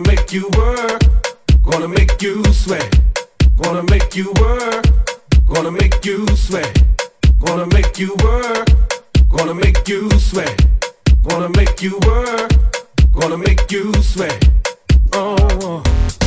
make you work, gonna make you sweat, gonna make you work, gonna make you sweat, gonna make you work, gonna make you sweat, gonna make you work, gonna make you sweat. Oh.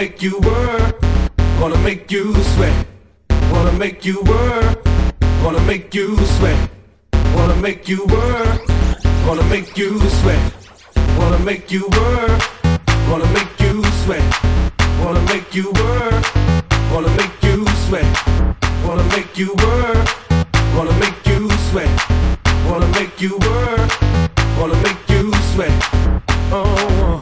make you work, gonna make you sweat. Gonna make you work, gonna make you sweat. Wanna make you work, gonna make you sweat. Wanna make you work, gonna make you sweat. Wanna make you work, gonna make you sweat. Wanna make you work, gonna make you sweat. Wanna make you work, gonna make you sweat. Oh.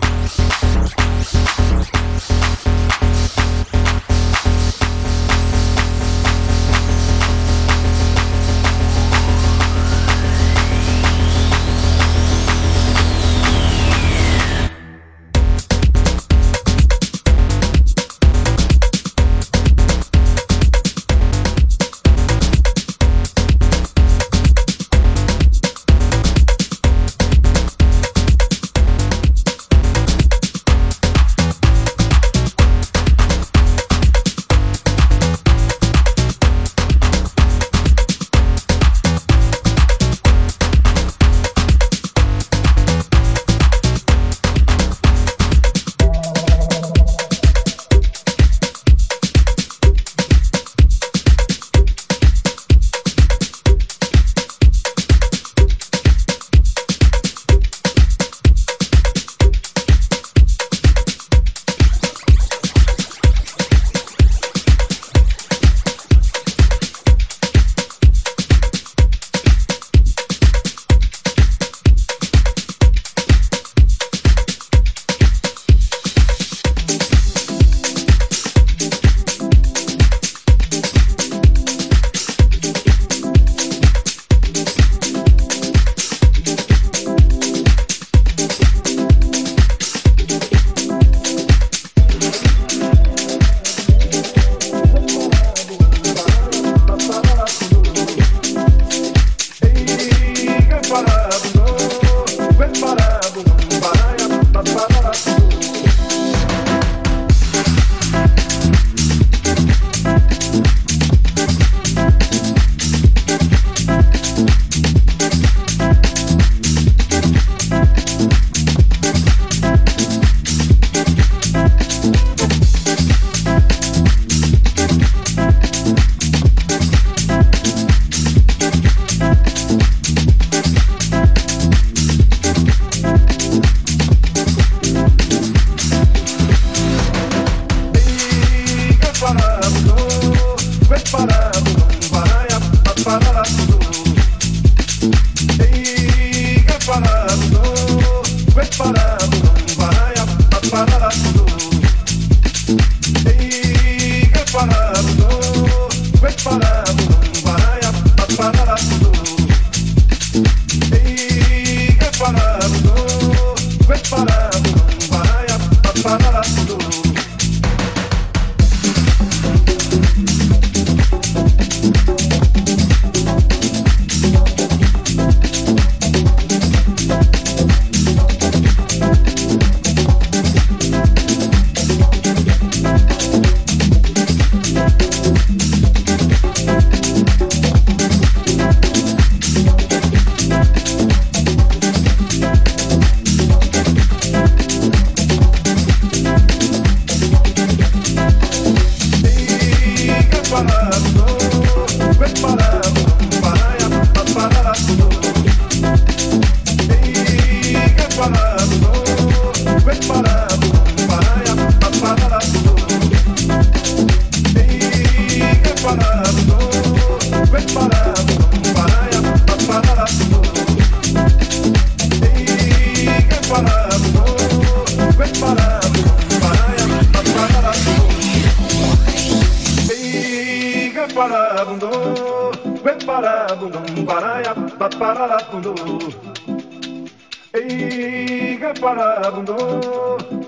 guarabundu,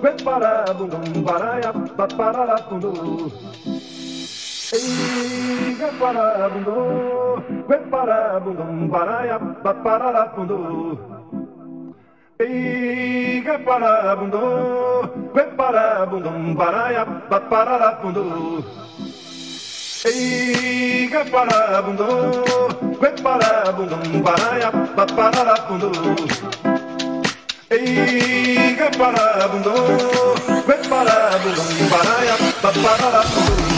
gue guarabundu, baraia, paparabundu. Ei, gue guarabundu, gue guarabundu, paparabundu. Ei, gue guarabundu, gue guarabundu, paparabundu. Ei, gue guarabundu, gue guarabundu, paparabundu. Ei, que parabundo, que parabundum, paraia, paparabundo.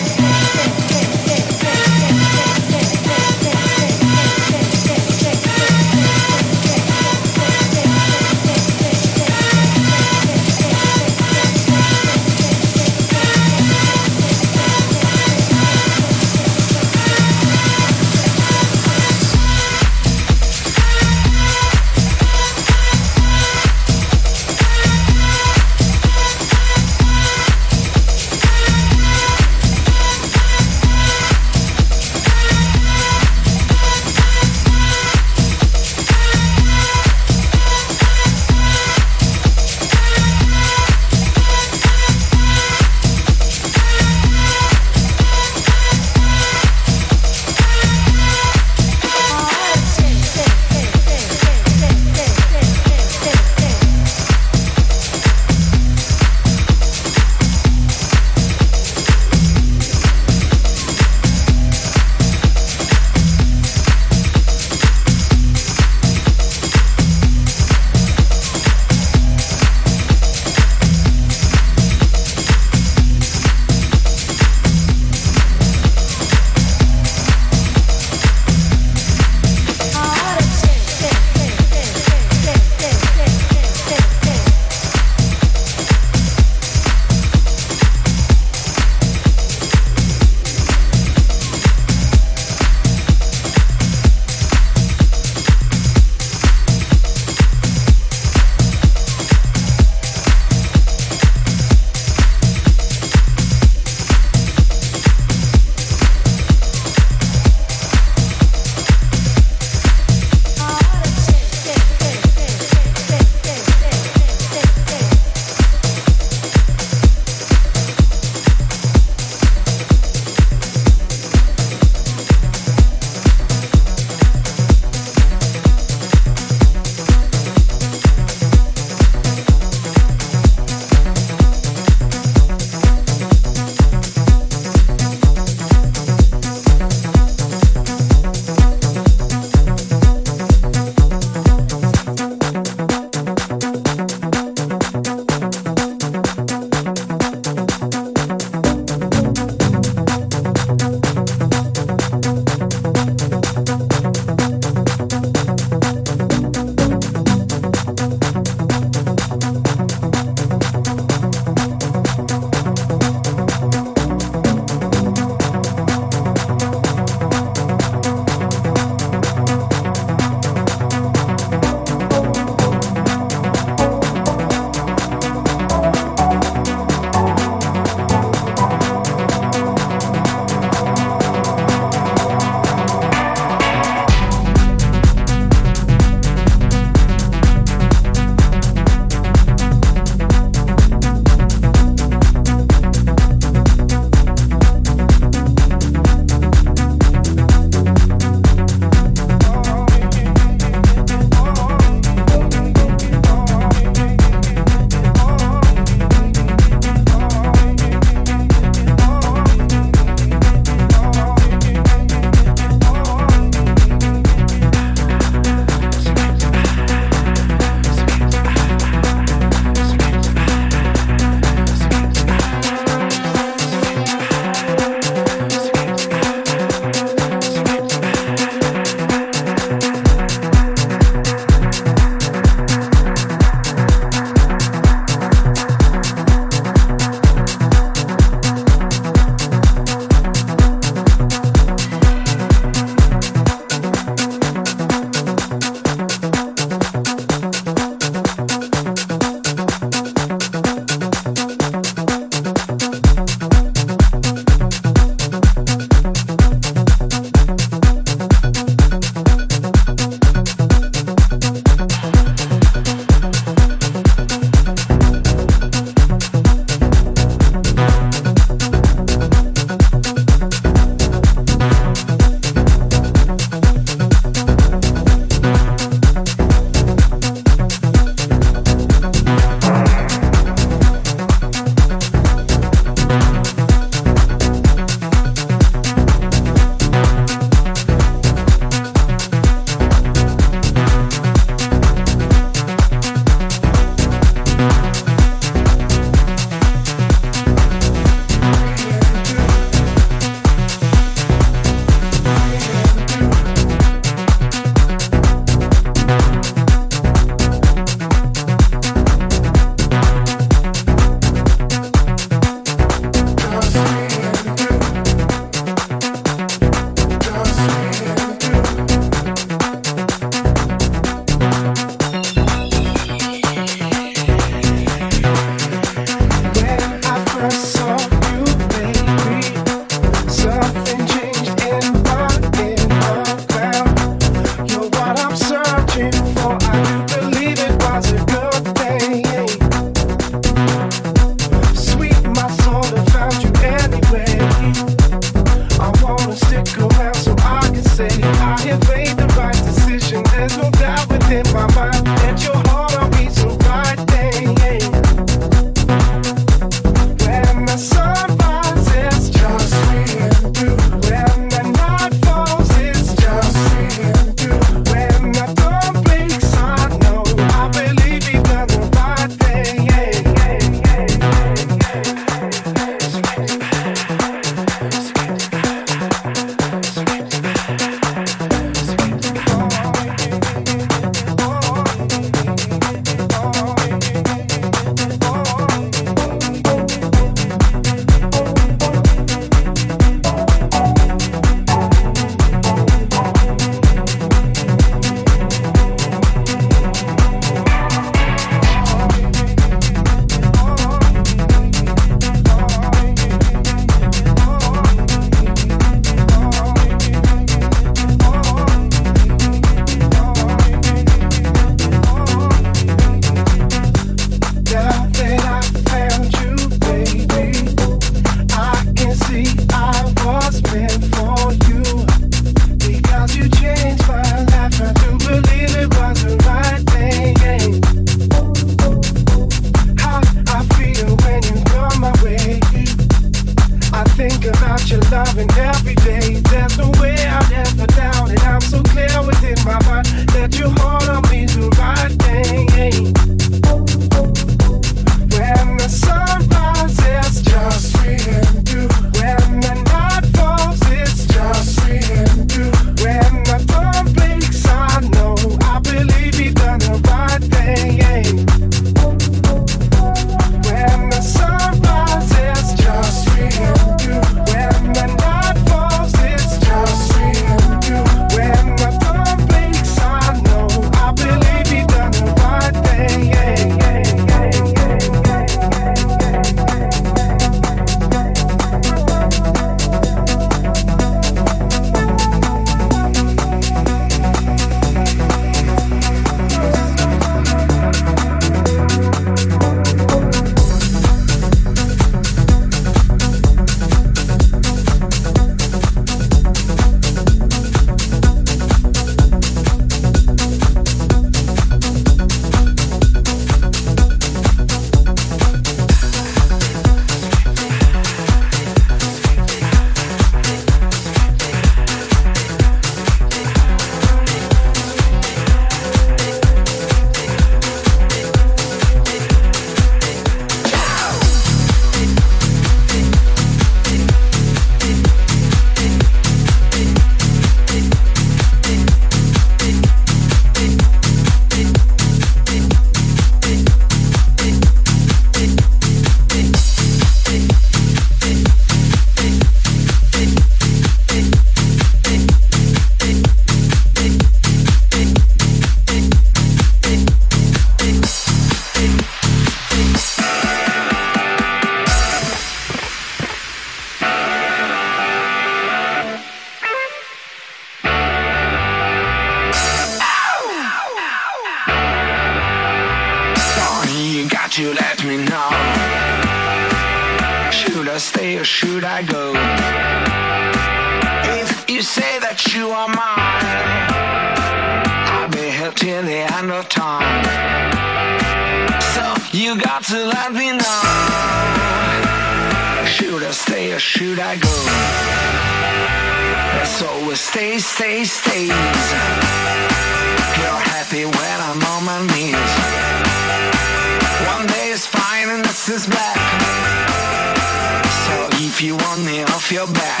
So if you want me off your back,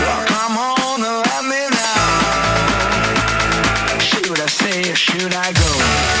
well, come on and let me know. Should I stay or should I go?